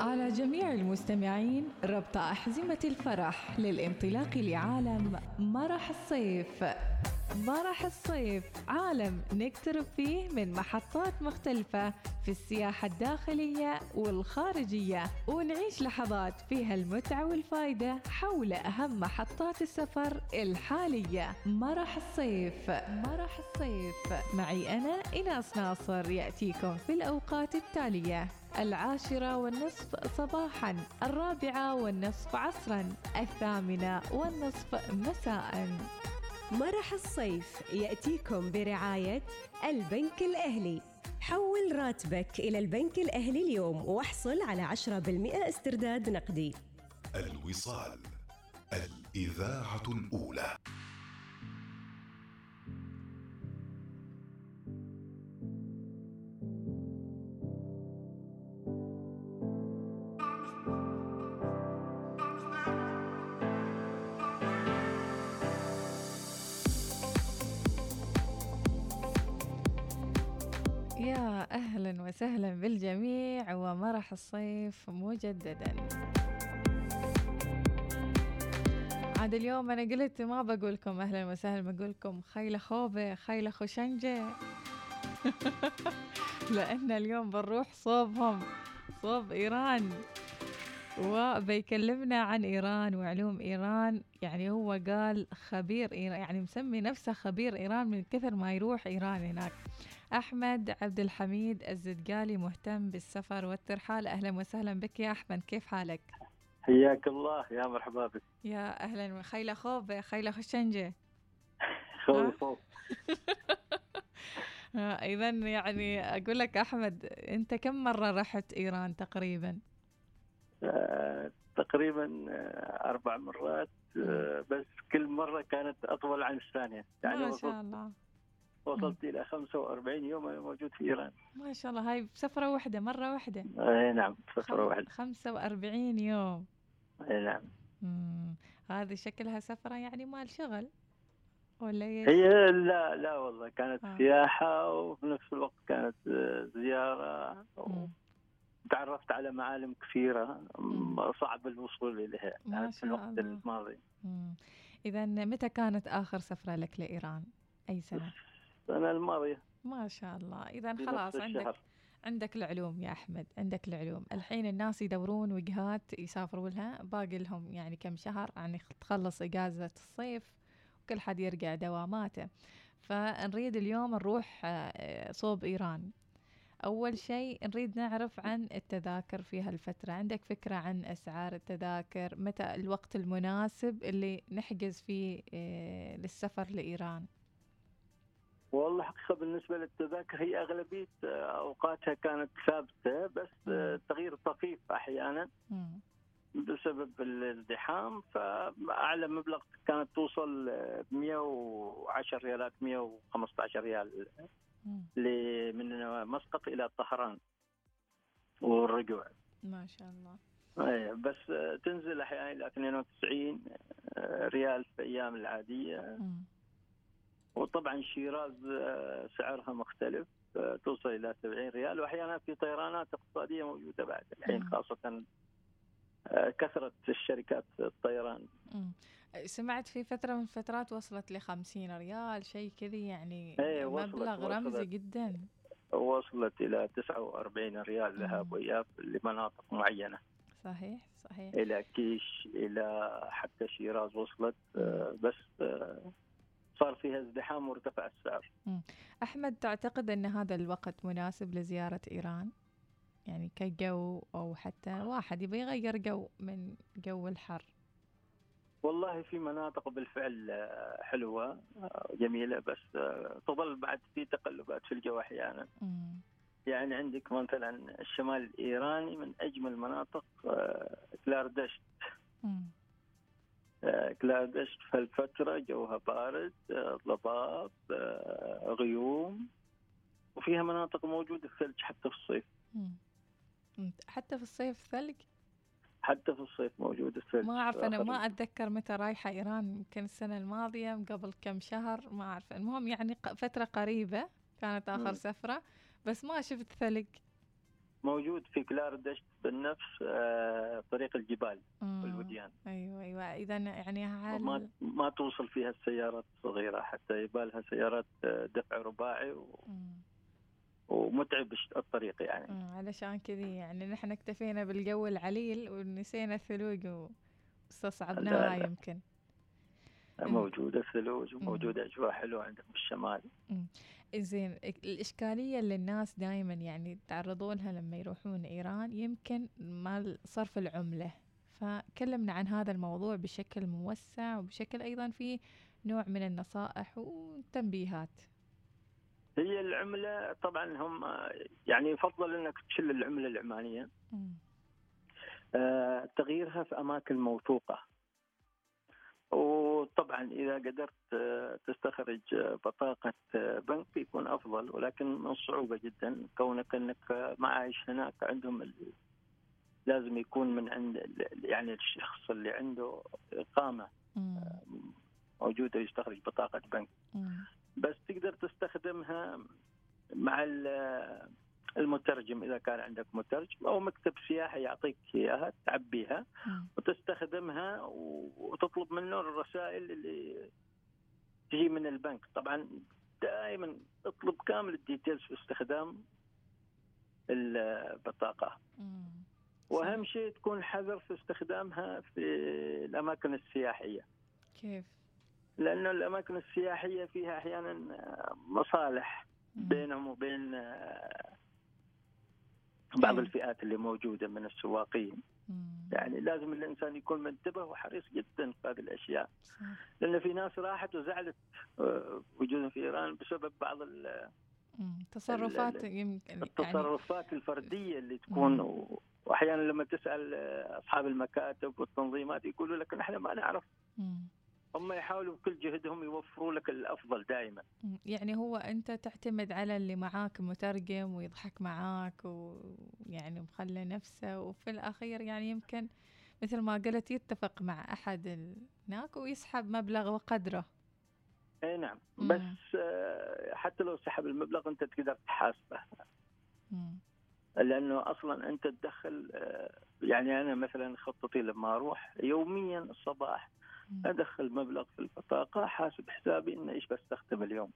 على جميع المستمعين ربط أحزمة الفرح للانطلاق لعالم مرح الصيف. مرح الصيف عالم نقترب فيه من محطات مختلفة في السياحة الداخلية والخارجية ونعيش لحظات فيها المتعة والفائدة حول أهم محطات السفر الحالية. مرح الصيف مرح الصيف معي أنا إناس ناصر يأتيكم في الأوقات التالية. العاشرة والنصف صباحا الرابعة والنصف عصرا الثامنة والنصف مساء. مرح الصيف يأتيكم برعاية البنك الأهلي. حول راتبك إلى البنك الأهلي اليوم واحصل على 10% استرداد نقدي. الوصال الإذاعة الأولى. أهلا وسهلا بالجميع ومرح الصيف مجددا. عاد اليوم أنا قلت ما بقول لكم أهلا وسهلا بقول لكم خيلة خوبة خيلة خشنجة لأن اليوم بنروح صوبهم صوب إيران. وبيكلمنا عن إيران وعلوم إيران. يعني هو قال خبير إيران يعني مسمي نفسه خبير إيران من كثر ما يروح إيران هناك. أحمد عبد الحميد الزدقالي مهتم بالسفر والترحال. أهلا وسهلا بك يا أحمد كيف حالك؟ حياك الله يا مرحبا بك. يا أهلا خيلة خوبة خيلة خشنجة. خوي فوق إذا يعني أقول لك أحمد أنت كم مرة رحت إيران تقريبا؟ آه، تقريبا آه، أربع مرات آه، بس كل مرة كانت أطول عن الثانية. يعني ما شاء الله. وصلت إلى 45 يوم موجود في إيران ما شاء الله هاي بسفرة واحدة مرة واحدة أي نعم فترة واحدة 45 يوم أي نعم مم. هذه شكلها سفرة يعني مال شغل ولا إيش؟ هي لا لا والله كانت آه. سياحة وفي نفس الوقت كانت آه، زيارة مم. تعرفت على معالم كثيرة. صعب الوصول إليها ما في الوقت الله. الماضي. إذا متى كانت آخر سفرة لك لإيران؟ أي سنة؟ السنة الماضية ما شاء الله. إذا خلاص عندك الشهر. عندك العلوم يا أحمد عندك العلوم. الحين الناس يدورون وجهات يسافروا لها باقي لهم يعني كم شهر يعني تخلص إجازة الصيف وكل حد يرجع دواماته. فنريد اليوم نروح آه، صوب إيران. أول شيء نريد نعرف عن التذاكر في هالفترة. عندك فكرة عن أسعار التذاكر؟ متى الوقت المناسب اللي نحجز فيه آه، للسفر لإيران؟ والله حقيقة بالنسبة للتذاكر هي أغلبية آه، أوقاتها كانت ثابتة بس آه،. تغيير طفيف أحيانا مم. بسبب الازدحام فأعلى مبلغ كانت توصل آه، 110 ريالات 115 ريال من مسقط إلى طهران والرجوع ما شاء الله أي، بس آه، تنزل أحيانا إلى 92 آه، ريال في الأيام العادية مم. وطبعا شيراز آه، سعرها مختلف آه، توصل إلى 70 ريال واحيانا في طيرانات اقتصادية موجودة بعد الحين. خاصة آه، كثرة الشركات الطيران. سمعت في فترة من الفترات وصلت لخمسين ريال شيء كذي يعني إيه، وصلت- مبلغ رمزي وصلت. جدا وصلت إلى 49 ريال ذهاب مم. وإياب لمناطق معينة صحيح صحيح إلى كيش إلى حتى شيراز وصلت بس صار فيها ازدحام وارتفع السعر. أحمد تعتقد أن هذا الوقت مناسب لزيارة إيران؟ يعني كجو أو حتى واحد يبي يغير جو من جو الحر. والله في مناطق بالفعل آه، حلوة آه، جميلة بس آه، تظل بعد في تقلبات في الجو أحيانا. مم. يعني عندك مثلا الشمال الإيراني من أجمل مناطق كلاردشت مم. كلاردشت في الفترة جوها بارد ضباب غيوم وفيها مناطق موجودة الثلج حتى في الصيف. حتى في الصيف ثلج؟ حتى في الصيف موجود الثلج ما أعرف أنا ما أتذكر متى رايحة إيران يمكن السنة الماضية قبل كم شهر ما أعرف. المهم يعني ق- فترة قريبة كانت آخر مم. سفرة بس ما شفت ثلج. موجود في كلاردشت بالنفس آه، طريق الجبال مم. والوديان أيوه أيوه إذا يعني ما هل ما توصل فيها السيارات الصغيره حتى يبالها سيارات آه، دفع رباعي و- مم. ومتعب الطريق يعني مم. علشان كذي يعني نحن اكتفينا بالجو العليل ونسينا الثلوج واستصعبناها. يمكن موجودة ثلوج وموجودة أجواء حلوة عندهم بالشمال زين الإشكالية اللي الناس دائما يعني يتعرضون لها لما يروحون إيران يمكن مال صرف العملة. فكلمنا عن هذا الموضوع بشكل موسع وبشكل أيضا فيه نوع من النصائح والتنبيهات. هي العملة طبعا هم يعني يفضل إنك تشيل العملة العمانية. مم. آه، تغييرها في أماكن موثوقة. وطبعا إذا قدرت آه، تستخرج آه، بطاقة آه، بنك يكون أفضل ولكن من صعوبة جدا كونك أنك ما عايش هناك عندهم لازم يكون من عند يعني الشخص اللي عنده إقامة. موجودة يستخرج بطاقة بنك. بس تقدر تستخدمها مع المترجم إذا كان عندك مترجم أو مكتب سياحي يعطيك إياها تعبيها مم. وتستخدمها وتطلب منه الرسائل اللي تجي من البنك طبعا دائما اطلب كامل الديتيلز في استخدام البطاقة. وأهم شيء تكون حذر في استخدامها في الأماكن السياحية كيف لأنه الأماكن السياحية فيها أحيانا مصالح. بينهم وبين بعض أيوة. الفئات اللي موجودة من السواقين. يعني لازم الإنسان يكون منتبه وحريص جدا في هذه الأشياء. لأن في ناس راحت وزعلت آه، وجودهم في إيران بسبب بعض ال- مم. تصرفات يمكن يعني التصرفات الفردية اللي تكون واحيانا لما تسأل أصحاب المكاتب والتنظيمات يقولوا لك نحن ما نعرف. هم يحاولوا بكل جهدهم يوفروا لك الأفضل دائما. يعني هو أنت تعتمد على اللي معاك مترجم ويضحك معاك ويعني مخلي نفسه وفي الأخير يعني يمكن مثل ما قلت يتفق مع ال- هناك ويسحب مبلغ وقدره إي نعم مم. بس آه، حتى لو سحب المبلغ أنت تقدر تحاسبه. لأنه أصلا أنت تدخل آه، يعني أنا مثلا خطتي لما أروح يوميا الصباح. أدخل مبلغ في البطاقه حاسب حسابي إنه إيش بستخدم اليوم.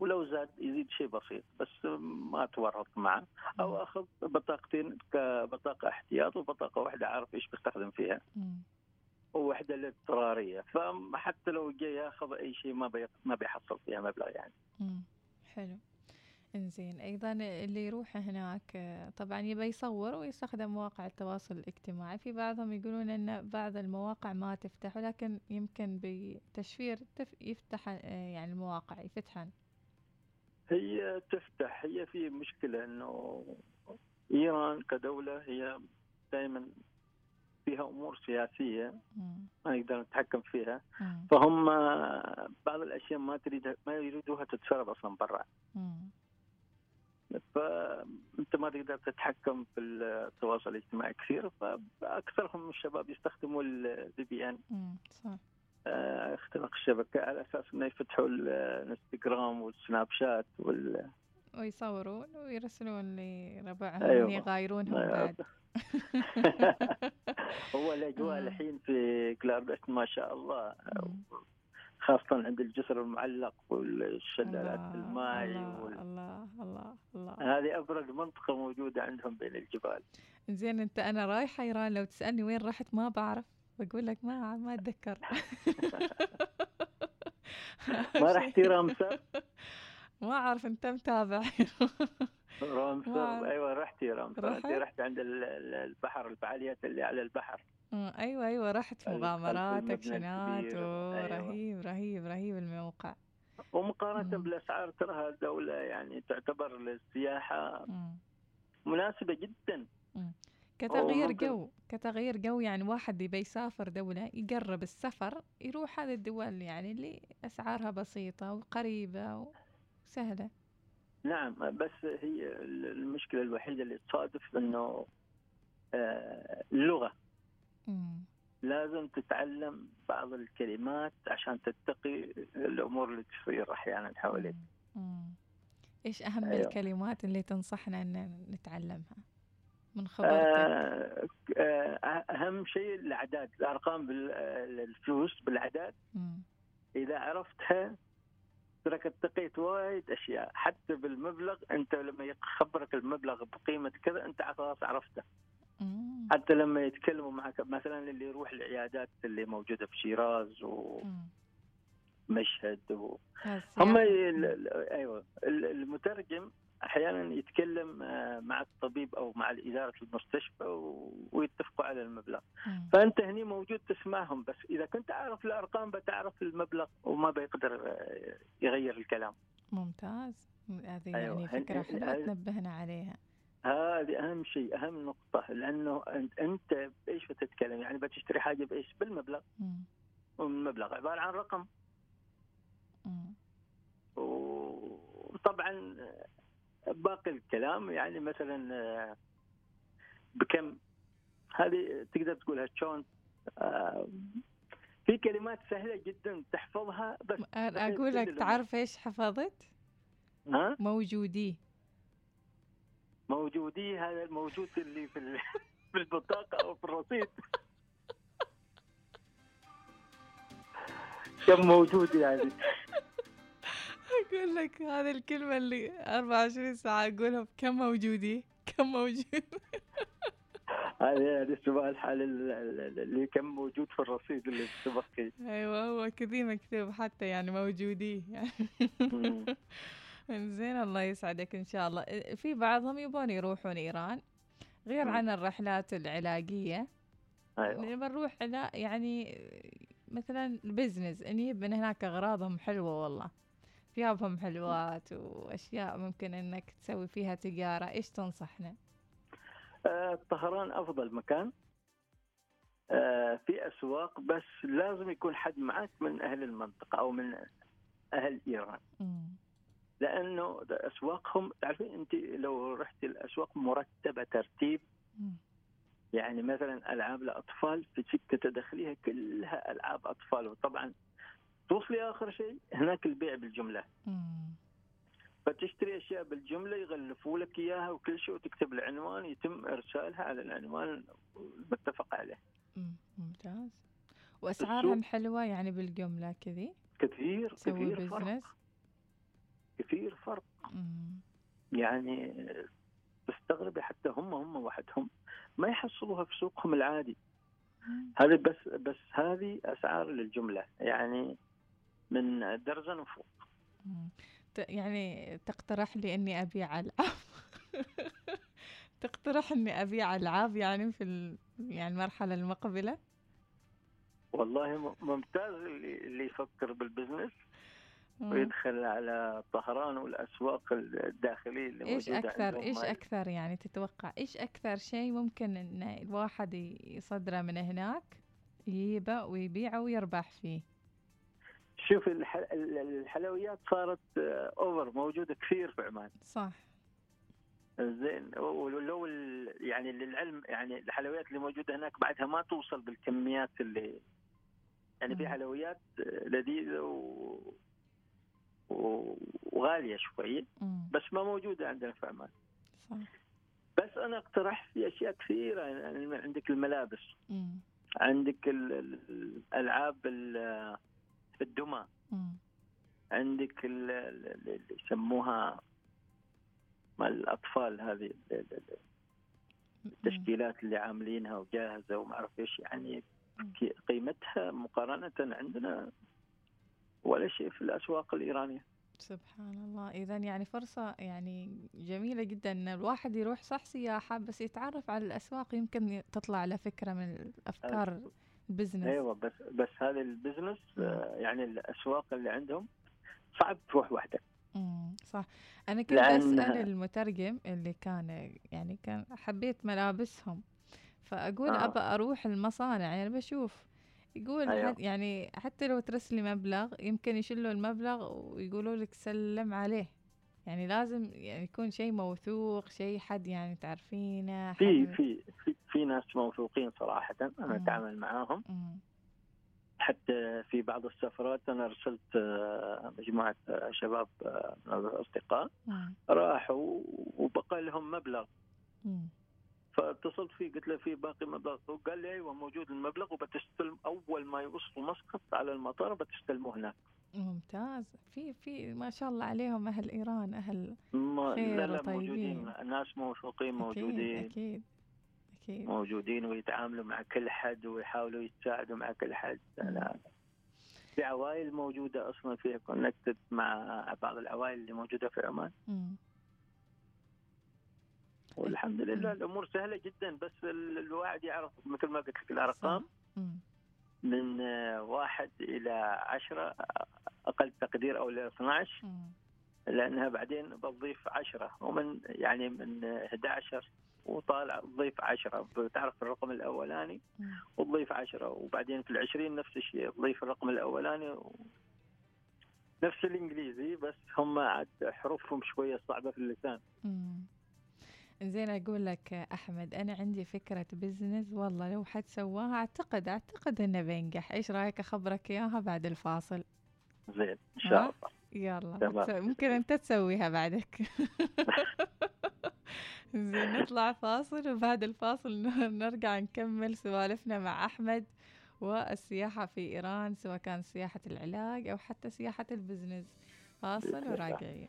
ولو زاد يزيد شيء بسيط بس ما أتورط معه. أو أخذ بطاقتين كبطاقة احتياط وبطاقة واحدة عارف إيش بستخدم فيها. مم. وواحدة الاضطراريه فحتى لو جاي ياخذ أي شيء ما بي ما بيحصل فيها مبلغ يعني. مم. حلو. إنزين أيضا اللي يروح هناك طبعا يبى يصور ويستخدم مواقع التواصل الاجتماعي في بعضهم يقولون إن بعض المواقع ما تفتح ولكن يمكن بتشفير تف يفتح يعني المواقع يفتحن هي تفتح هي في مشكلة إنه إيران كدولة هي دائما فيها أمور سياسية. ما نقدر نتحكم فيها. فهم بعض الأشياء ما تريد ما يريدوها تتسرب أصلا برا. فأنت ما تقدر تتحكم في التواصل الاجتماعي كثير فأكثرهم الشباب يستخدموا الفي بي ان. صح اختراق الشبكة على أساس إنه يفتحوا ال- الانستغرام والسناب شات وال ويصورون ويرسلون لربعهم أيوة. يغايرونهم أيوة. بعد هو الأجواء آه. الحين في كلاردشت ما شاء الله مم. خاصة عند الجسر المعلق والشلالات الماء الله وال... الله الله الله هذه أبرد منطقة موجودة عندهم بين الجبال زين أنت أنا رايحة إيران لو تسألني وين رحت ما بعرف بقول لك ما ما أتذكر ما رحتي رامسر؟ ما أعرف أنت متابع رامسر. أيوه رحتي رامسر رحت؟ رحت عند ال- ال- البحر الفعاليات اللي على البحر أيوه أيوه رحت مغامرات اكشنات. أيوة. ورهيب رهيب رهيب الموقع ومقارنة مم. بالأسعار تراها دوله يعني تعتبر للسياحه مم. مناسبة جدا كتغيير. جو كتغيير جو يعني واحد يبي يسافر دولة يقرب السفر يروح هذه الدول يعني اللي أسعارها بسيطة وقريبة وسهلة نعم بس هي المشكلة الوحيدة اللي تصادف إنه آه، اللغة مم. لازم تتعلم بعض الكلمات عشان تتقي الأمور اللي تصير أحيانا حواليك. إيش أهم أيوة. الكلمات اللي تنصحنا أن نتعلمها من خبرتك آه، آه، أهم شيء الأعداد الأرقام بالفلوس بالأعداد مم. إذا عرفتها ترك اتقيت وايد أشياء حتى بالمبلغ أنت لما يخبرك المبلغ بقيمة كذا أنت خلاص عرفته مم. حتى لما يتكلموا معك مثلا اللي يروح العيادات اللي موجودة في شيراز مم. ومشهد و... هم ي... ال- ال- أيوه ال- المترجم أحيانا يتكلم آه، مع الطبيب أو مع اداره المستشفى و... ويتفقوا على المبلغ مم. فأنت هني موجود تسمعهم بس إذا كنت عارف الأرقام بتعرف المبلغ وما بيقدر آه، يغير الكلام ممتاز هذه أيوة. يعني فكرة هن- حلوة هن- تنبهنا عليها هذه أهم شيء أهم نقطة لأنه أنت- أنت بإيش بتتكلم؟ يعني بتشتري حاجة بإيش؟ بالمبلغ. والمبلغ عبارة عن رقم. مم. وطبعا باقي الكلام يعني مثلا آه، بكم؟ هذه تقدر تقولها شلون؟ آه، في كلمات سهلة جدا تحفظها بس أقول لك تعرف إيش حفظت؟ ها؟ موجودي موجودي هذا الموجود اللي في في البطاقة أو في الرصيد. كم موجود يعني أقول لك هذه الكلمة اللي 24 ساعة أقولها. بكم موجودي؟ كم موجود؟ هذا السؤال حال ال- ال- اللي كم موجود في الرصيد اللي في أيوه هو كذي مكتوب حتى يعني موجودي. يعني. زين الله يسعدك إن شاء الله. في بعضهم يبون يروحون إيران غير. عن الرحلات العلاجية أيوه. لما نروح لا يعني مثلا البزنس نجيب من هناك أغراضهم حلوة والله. ثيابهم حلوات وأشياء ممكن إنك تسوي فيها تجارة. إيش تنصحنا؟ آه، طهران أفضل مكان. آه، في أسواق بس لازم يكون حد معك من أهل المنطقة أو من أهل إيران. مم. لأنه أسواقهم تعرفين أنت لو رحت الأسواق مرتبة ترتيب. يعني مثلا ألعاب الأطفال في سكة تدخليها كلها ألعاب أطفال. وطبعا توصلي آخر شيء هناك البيع بالجملة. فتشتري أشياء بالجملة يغلفوا لك إياها وكل شيء وتكتب العنوان يتم إرسالها على العنوان المتفق عليه. مم. ممتاز. وأسعارهم حلوة يعني بالجملة كذي؟ كثير كثير فرق. بزنس كثير فرق مم. يعني تستغربي حتى هم هم وحدهم ما يحصلوها في سوقهم العادي. هذه بس بس هذه أسعار للجملة يعني من درجن وفوق مم. يعني تقترح لي إني أبيع ألعاب تقترح إني أبيع ألعاب يعني في. يعني المرحلة المقبلة والله ممتاز اللي اللي يفكر بالبزنس. ويدخل على طهران والأسواق الداخلية اللي إيش أكثر إيش. أكثر يعني تتوقع؟ إيش أكثر شيء ممكن إن الواحد يصدره من هناك؟ يجيبه ويبيعه ويربح فيه. شوف الح... ال- الحلويات صارت اوفر موجودة كثير في عمان. صح. زين ولو يعني للعلم يعني الحلويات اللي موجودة هناك بعدها ما توصل بالكميات اللي يعني في. حلويات لذيذة و... وغالية شوية. بس ما موجودة عندنا في عمان صح بس أنا اقترح في أشياء كثيرة يعني عندك الملابس مم. عندك ال- ال- الألعاب ال- الدمى. عندك ال- ال- اللي يسموها مال الأطفال هذه ال- ال- التشكيلات اللي عاملينها وجاهزة وما أعرف إيش يعني قيمتها مقارنة عندنا ولا شيء في الأسواق الإيرانية. سبحان الله. إذا يعني فرصة يعني جميلة جدا إن الواحد يروح صح سياحة بس يتعرف على الأسواق يمكن تطلع له فكرة من الأفكار ال business أيوه بس بس هذا ال business آه، يعني الأسواق اللي عندهم صعب تروح وحدك. صح. أنا كنت لأن- أسأل المترجم اللي كان يعني كان حبيت ملابسهم فأقول آه. أبى أروح المصانع يعني بشوف يقول أيوة. حت يعني حتى لو ترسلي مبلغ يمكن يشلوا المبلغ ويقولوا لك سلم عليه يعني لازم يعني يكون شيء موثوق شيء حد يعني تعرفينه في في في, في ناس موثوقين صراحة أنا مم. أتعامل معاهم مم. حتى في بعض السفرات أنا ارسلت آه، مجموعة آه، شباب آه، من الأصدقاء. راحوا وبقى لهم مبلغ مم. فاتصلت فيه قلت له في باقي مبلغ. وقال لي أيوه موجود المبلغ وبتستلم أول ما يوصلوا مسقط على المطار بتستلمه هناك. ممتاز. في في ما شاء الله عليهم أهل إيران أهل خير لا لا وطيبين. موجودين. ناس موثوقين موجودين. أكيد أكيد, أكيد. موجودين ويتعاملوا مع كل حد ويحاولوا يتساعدوا مع كل حد. لا في عوائل موجودة أصلا فيها كونكتد مع بعض العوائل اللي موجودة في عمان. والحمد لله الأمور سهلة جدا بس ال- الواحد يعرف مثل ما قلت لك الأرقام. من واحد إلى عشرة أقل تقدير أو ل 12 مم. لأنها بعدين بتضيف 10 ومن يعني من آه، 11 وطالع تضيف 10 بتعرف الرقم الأولاني. وتضيف 10 وبعدين في العشرين نفس الشيء تضيف الرقم الأولاني و... نفس الإنجليزي بس هم عاد حروفهم شوية صعبة في اللسان. مم. زين أقول لك أحمد أنا عندي فكرة business والله لو حد سواها أعتقد أعتقد إنه بينجح إيش رأيك أخبرك إياها بعد الفاصل زين إن؟ شاء الله يلا تمام. ممكن أنت تسويها بعدك زين نطلع فاصل وبعد الفاصل نرجع نكمل سوالفنا مع أحمد والسياحة في إيران سواء كان سياحة العلاج أو حتى سياحة ال business فاصل. وراجعين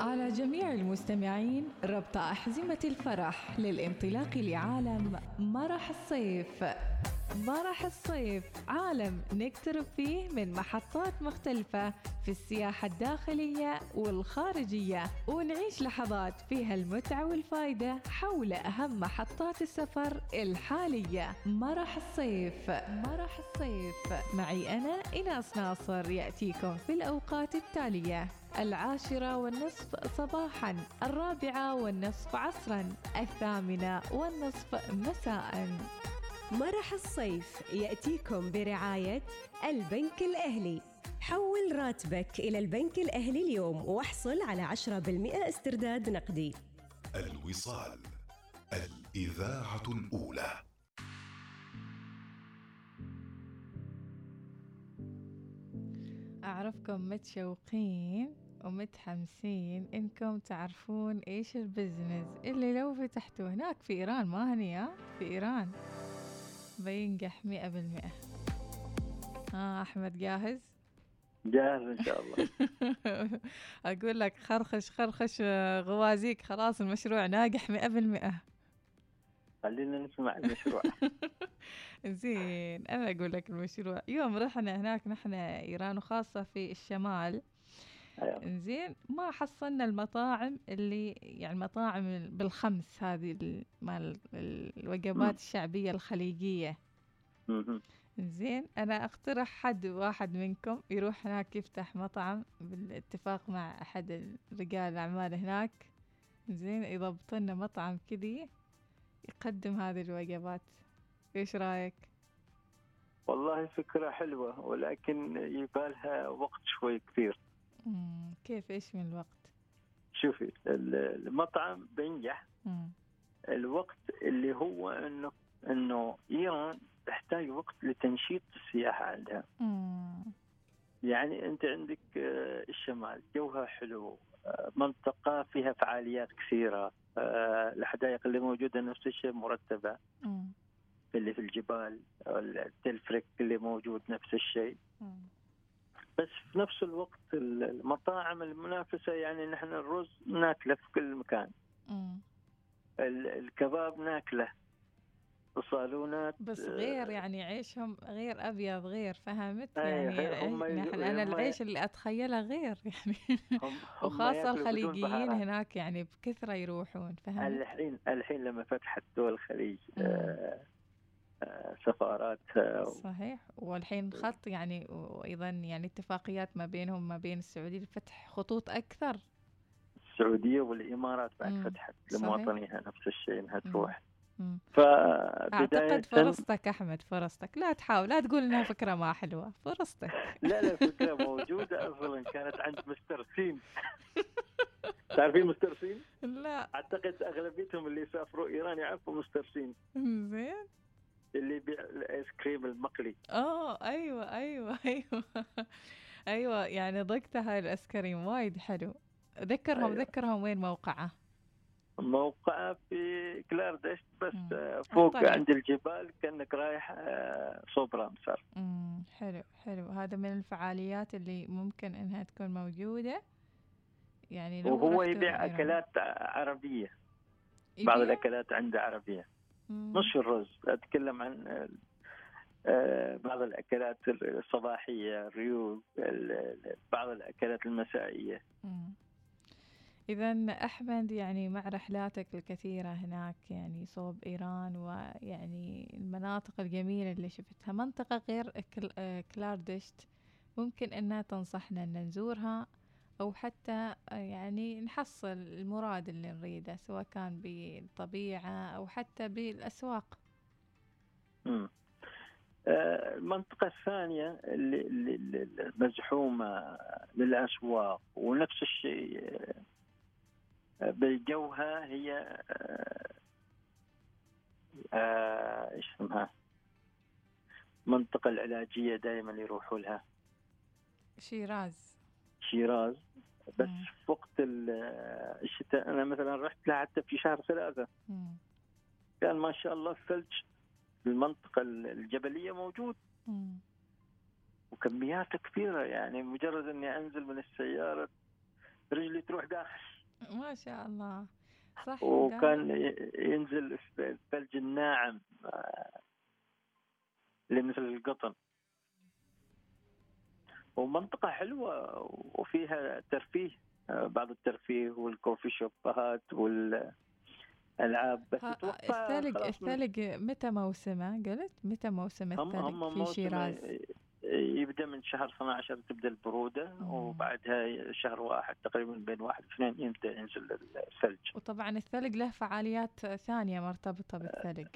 على جميع المستمعين ربط أحزمة الفرح للانطلاق لعالم مرح الصيف. مرح الصيف عالم نقترب فيه من محطات مختلفة في السياحة الداخلية والخارجية ونعيش لحظات فيها المتعة والفائدة حول أهم محطات السفر الحالية. مرح الصيف مرح الصيف معي أنا إناس ناصر يأتيكم في الأوقات التالية. العاشرة والنصف صباحا الرابعة والنصف عصرا الثامنة والنصف مساء. مرح الصيف يأتيكم برعاية البنك الأهلي. حول راتبك إلى البنك الأهلي اليوم واحصل على 10% استرداد نقدي. الوصال الإذاعة الأولى. أعرفكم متشوقين ومتحمسين إنكم تعرفون إيش البزنس اللي لو فتحتوه هناك في إيران ما هني ها؟ في إيران. بينجح مئة بالمئة. ها أحمد جاهز؟ جاهز إن شاء الله. أقول لك خرخش خرخش آه، غوازيك. خلاص المشروع ناجح مئة بالمئة. خلينا نسمع المشروع. زين أنا أقول لك المشروع. يوم رحنا هناك نحن إيران وخاصة في الشمال أيوة. زين ما حصلنا المطاعم اللي يعني المطاعم بالخمس هذه ال- مال ال- الوجبات الشعبية الخليجية مهم. زين أنا أقترح حد واحد منكم يروح هناك يفتح مطعم بالاتفاق مع أحد رجال الأعمال هناك زين يضبط لنا مطعم كذي يقدم هذه الوجبات إيش رأيك؟ والله فكرة حلوة ولكن يبالها وقت شوي كثير مم. كيف إيش من الوقت؟ شوفي ال- المطعم بينجح مم. الوقت اللي هو انه إنه إيران تحتاج وقت لتنشيط السياحة عندها مم. يعني أنت عندك آه، الشمال جوها حلو آه، منطقة فيها فعاليات كثيرة آه، الحدائق اللي موجودة نفس الشيء مرتبة مم. اللي في الجبال التلفريك اللي موجود نفس الشيء مم. بس في نفس الوقت المطاعم المنافسة يعني نحن الرز ناكلة في كل مكان. مم. ال- الكباب ناكلة. الصالونات بس آه، غير يعني عيشهم غير أبيض غير فهمت؟ أي، يعني يز- نحن أنا هم- العيش اللي اتخيله غير يعني. هم وخاصة الخليجيين. هناك يعني بكثرة يروحون فهمت؟ الحين الحين لما فتحت دول الخليج آه، سفارات آه، صحيح. والحين خط يعني وأيضا يعني اتفاقيات ما بينهم ما بين السعودية لفتح خطوط أكثر. السعودية والإمارات بعد مم. فتحت. لمواطنيها نفس الشيء إنها. تروح. أعتقد فرصتك أحمد فرصتك. لا تحاول لا تقول إنها فكرة ما حلوة فرصتك. لا لا فكرة موجودة أصلا كانت عند مستر سين. تعرفين مستر سين؟ لا. أعتقد أغلبيتهم اللي سافروا إيران يعرفوا مستر سين. زين اللي يبيع الايس كريم المقلي آه أيوه أيوه أيوه أيوه يعني ضقت هاي الاسكريم وايد حلو ذكرهم أيوة. ذكرهم وين موقعه موقعه في كلاردشت بس مم. فوق الطريق. عند الجبال كأنك رايح آه، صوب رامسر حلو حلو هذا من الفعاليات اللي ممكن إنها تكون موجودة يعني لو وهو يبيع. أكلات عربية بعض؟ الأكلات عنده عربية. مش الرز. أتكلم عن آه، بعض الأكلات الصباحية الريوق ال- ال- بعض الأكلات المسائية. إذا أحمد يعني مع رحلاتك الكثيرة هناك يعني صوب إيران ويعني المناطق الجميلة اللي شفتها منطقة غير آه، كلاردشت ممكن أنها تنصحنا أن نزورها؟ أو حتى آه، يعني نحصل المراد اللي نريده سواء كان بالطبيعة أو حتى بالأسواق. مم. آه، المنطقة الثانية المزحومة للأسواق ونفس الشيء آه، بالجوها هي إيش اسمها؟ المنطقة العلاجية دائما يروحوا لها. شيراز. شيراز بس مم. في وقت ال- الشتاء أنا مثلا رحت لها حتى في شهر ثلاثة مم. كان ما شاء الله الثلج في المنطقة الجبلية موجود مم. وكميات كبيرة يعني مجرد إني أنزل من السيارة رجلي تروح داخل ما شاء الله صح وكان ينزل الثلج الناعم آه، اللي مثل القطن ومنطقة حلوة وفيها ترفيه آه، بعض الترفيه والكوفي شوبات والألعاب بس ها- توفى الثلج الثلج متى موسمه قلت؟ متى موسم الثلج؟ هم في شيراز. يبدأ من شهر 12 تبدأ البرودة مم. وبعدها شهر واحد تقريبا بين واحد واثنين يبدأ ينزل الثلج. وطبعا الثلج له فعاليات ثانية مرتبطة بالثلج.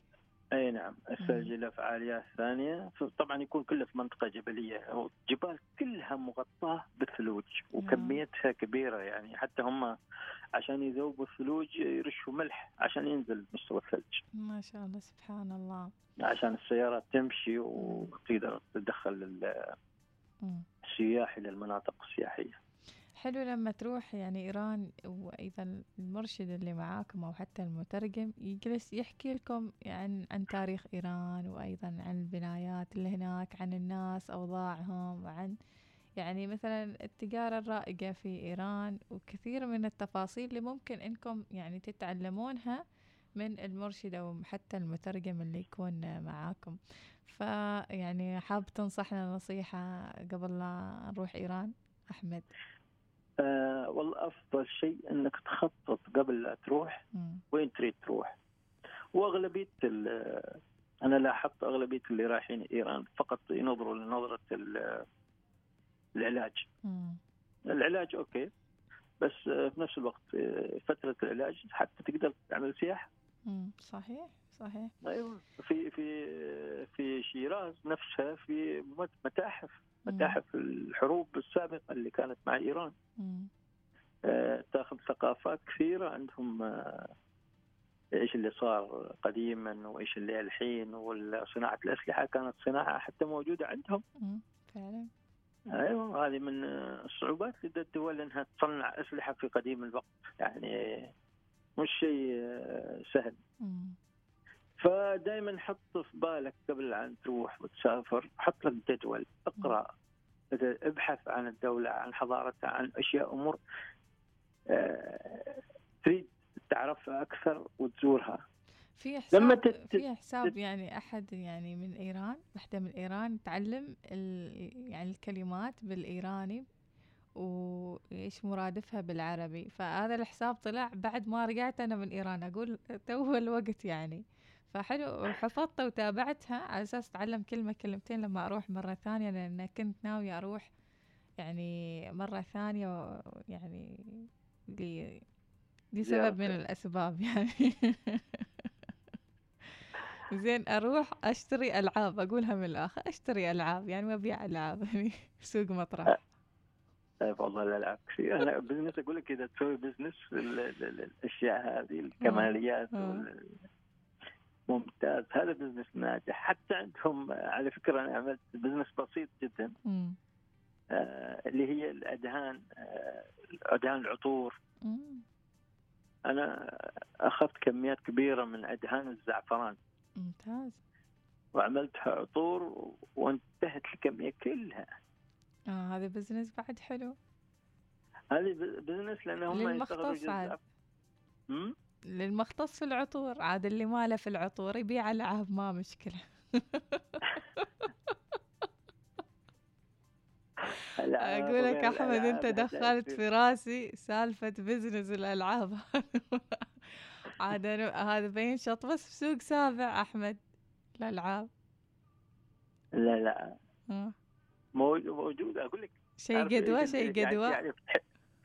أي نعم الثلج له فعاليات ثانية. طبعا يكون كله في منطقة جبلية. الجبال كلها مغطاة بالثلوج وكميتها كبيرة يعني. حتى هم عشان يذوبوا الثلوج يرشوا ملح عشان ينزل مستوى الثلج. ما شاء الله سبحان الله. عشان السيارات تمشي وتقدر تدخل. السياح إلى المناطق السياحية. حلو لما تروح يعني إيران وأيضا المرشد اللي معاكم أو حتى المترجم يجلس يحكي لكم عن عن تاريخ إيران وأيضا عن البنايات اللي هناك عن الناس أوضاعهم وعن يعني مثلا التجارة الرائجة في إيران وكثير من التفاصيل اللي ممكن إنكم يعني تتعلمونها من المرشد أو حتى المترجم اللي يكون معاكم. فيعني حاب تنصحنا نصيحة قبل لا نروح إيران؟ أحمد. آه والله افضل شيء إنك تخطط قبل لا تروح. وين تريد تروح وأغلبية ال- أنا لاحظت أغلبية اللي رايحين إيران فقط ينظروا لنظرة ال- العلاج مم. العلاج okay بس آه، في نفس الوقت آه، فترة العلاج حتى تقدر تعمل سياحة مم. صحيح صحيح أيوه في في في شيراز نفسها في مت- متاحف. متاحف الحروب السابقة اللي كانت مع إيران. آه، تاخذ ثقافات كثيرة عندهم آه، إيش اللي صار قديما وإيش اللي الحين وصناعة الأسلحة كانت صناعة حتى موجودة عندهم. فعلا أيوه هذه من الصعوبات لدى الدول إنها تصنع أسلحة في قديم الوقت يعني مش شيء آه، سهل مم. فدائما حط في بالك قبل أن تروح وتسافر حط لك جدول اقرأ ابحث عن الدولة عن حضارتها عن أشياء أمور آه، تريد تعرفها أكثر وتزورها. في حساب لما تت- في حساب يعني أحد يعني من إيران وحده من إيران تعلم ال يعني الكلمات بالإيراني وإيش مرادفها بالعربي. فهذا الحساب طلع بعد ما رجعت أنا من إيران. أقول تو الوقت يعني. فحلو. حفظتها وتابعتها على أساس أتعلم كلمة كلمتين لما أروح مرة ثانية لأن كنت ناويه أروح يعني مرة ثانية يعني ل- لسبب من. الأسباب يعني. زين أروح أشتري ألعاب. أقولها من الآخر أشتري ألعاب يعني وأبيع ألعاب يعني سوق مطرح. طيب والله الالعاب كثير أنا business أقول لك إذا تسوي business ال- ال- ال- الأشياء هذه الكماليات آه. ممتاز. هذا business ناجح. حتى عندهم على فكرة أنا عملت بزنس بسيط جدا. مم. آه، اللي هي الأدهان آه، أدهان العطور. مم. أنا أخذت كميات كبيرة من أدهان الزعفران. ممتاز. وعملتها عطور وانتهت الكمية كلها. آه هذا business بعد حلو. هذه business لأن هم يستغلوا للمختص في العطور عاد اللي ماله في العطور يبيع ألعاب ما مشكلة. الألعاب أقول لك أحمد أنت دخلت في راسي سالفة بزنس الألعاب. عاد هذا بين شط بس في سوق سابع أحمد الألعاب. لا لا. مو- موجود أقول لك شيء قدوة؟ شيء يعني- قدوة؟ يعني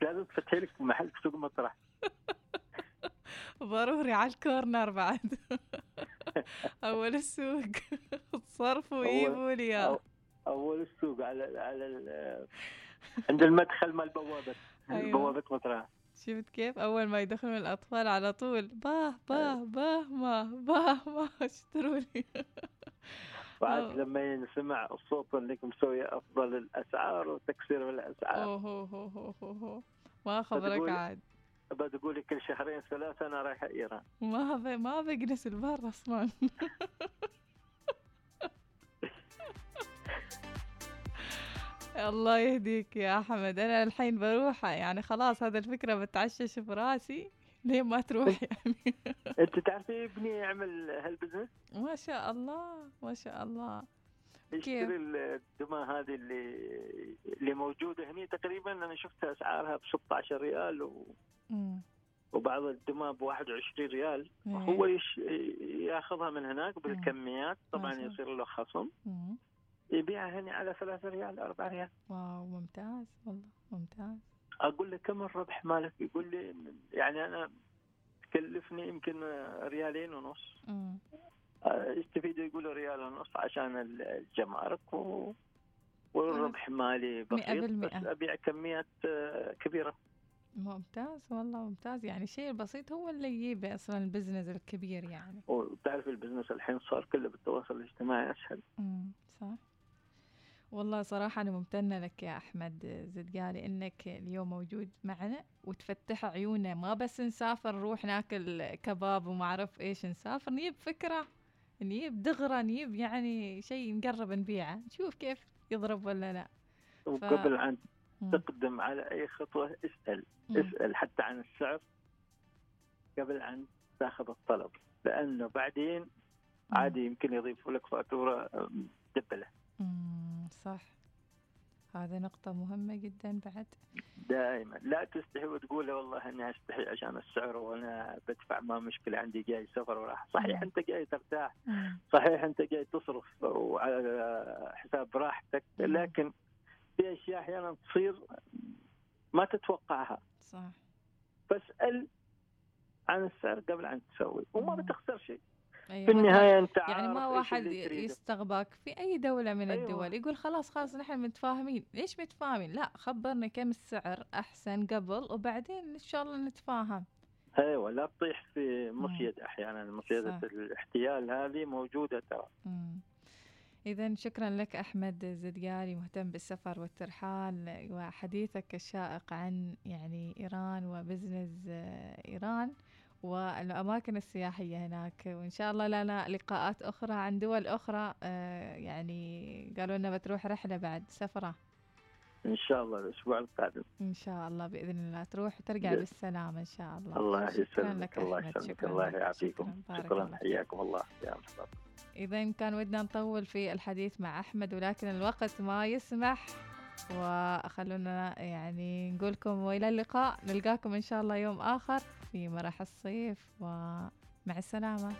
لازم تفتحي لك محل في سوق مطرح ضروري على الكورنر بعد. أول السوق. تصرفوا ويجيبوا لي أول السوق على على عند المدخل مال بوابة. أيوة. بوابة مطرح. شفت كيف؟ أول ما يدخلون الأطفال على طول باه باه باه ما باه ما اشتروا لي. بعد. لما ينسمع الصوت انك مسوي أفضل الأسعار وتكسير الأسعار. أوه هو هو هو هو. ما خبرك عاد. بتقول لي كل شهرين ثلاثة أنا رايحة إيران. ما ب... ما بجلس البر أصلا. الله يهديك يا أحمد. أنا الحين بروح يعني خلاص هذا الفكرة بتعشش براسي ليه ما تروح يعني. أنت تعرفي ابني يعمل هالبزنس؟ ما شاء الله ما شاء الله. يشتري الدمى هذه اللي اللي موجودة هنا تقريبا أنا شفتها أسعارها ب 16 ريال و... وبعض الدمى ب 21 ريال. هو يش... ياخذها من هناك بالكميات طبعا يصير له خصم. يبيعها هنا على 3 ريال 4 ريال. wow ممتاز والله ممتاز. أقول له كم الربح مالك؟ يقول لي يعني أنا تكلفني يمكن ريالين ونص. يستفيد يقول ريال ونص عشان الجمارك و... والربح مالي مئة بسيط بالمئة. بس أبيع كميات آه، كبيرة. ممتاز والله ممتاز. يعني الشيء البسيط هو اللي يجيب أصلا ال business الكبير يعني. وتعرف البزنس الحين صار كله بالتواصل الاجتماعي أسهل. امم صح. والله صراحة أنا ممتنة لك يا أحمد زدقالي إنك اليوم موجود معنا وتفتح عيوننا ما بس نسافر نروح ناكل كباب وما أعرف إيش نسافر. نجيب فكرة نجيب دغرة نجيب يعني شيء نقرب نبيعه نشوف كيف يضرب ولا لا وقبل أن مم. تقدم على أي خطوة اسأل مم. اسأل حتى عن السعر قبل أن تأخذ الطلب لأنه بعدين عادي يمكن يضيفوا لك فاتورة آم، دبلة مم. صح هذا نقطة مهمة جدا بعد دائما لا تستحي وتقول والله إني أستحي عشان السعر وأنا بدفع ما مشكلة عندي جاي سفر وراح صحيح. أنت جاي ترتاح. صحيح أنت جاي تصرف وعلى حساب راحتك. لكن في أشياء أحيانا تصير ما تتوقعها صح فاسأل عن السعر قبل أن تسوي وما. بتخسر شيء أيوة في مثلاً النهاية أنت يعني عارف ما واحد. يستغباك في أي دولة من أيوة. الدول يقول خلاص خلاص نحن متفاهمين. ليش متفاهمين؟ لا خبرني كم السعر أحسن قبل وبعدين إن شاء الله نتفاهم. أيوه لا تطيح في مصيد أحيانا. مصيدة صح. الاحتيال هذه موجودة ترى. اذا شكرا لك أحمد زدقاري مهتم بالسفر والترحال وحديثك الشائق عن يعني إيران وبزنس آه، ايران والأماكن السياحية هناك وإن شاء الله لنا لقاءات أخرى عن دول أخرى آه، يعني قالوا لنا بتروح رحلة بعد سفرة. إن شاء الله الأسبوع القادم. إن شاء الله بإذن الله تروح وترجع بالسلامة إن شاء الله. الله شكرا يسلمك لك الله يسلمك شكراً الله يعافيكم. شكراً،. حياكم الله. يا مرحبا إذا كان ودنا نطول في الحديث مع أحمد ولكن الوقت ما يسمح. وخلونا يعني نقولكم وإلى اللقاء. نلقاكم إن شاء الله يوم آخر في مرح الصيف ومع السلامة.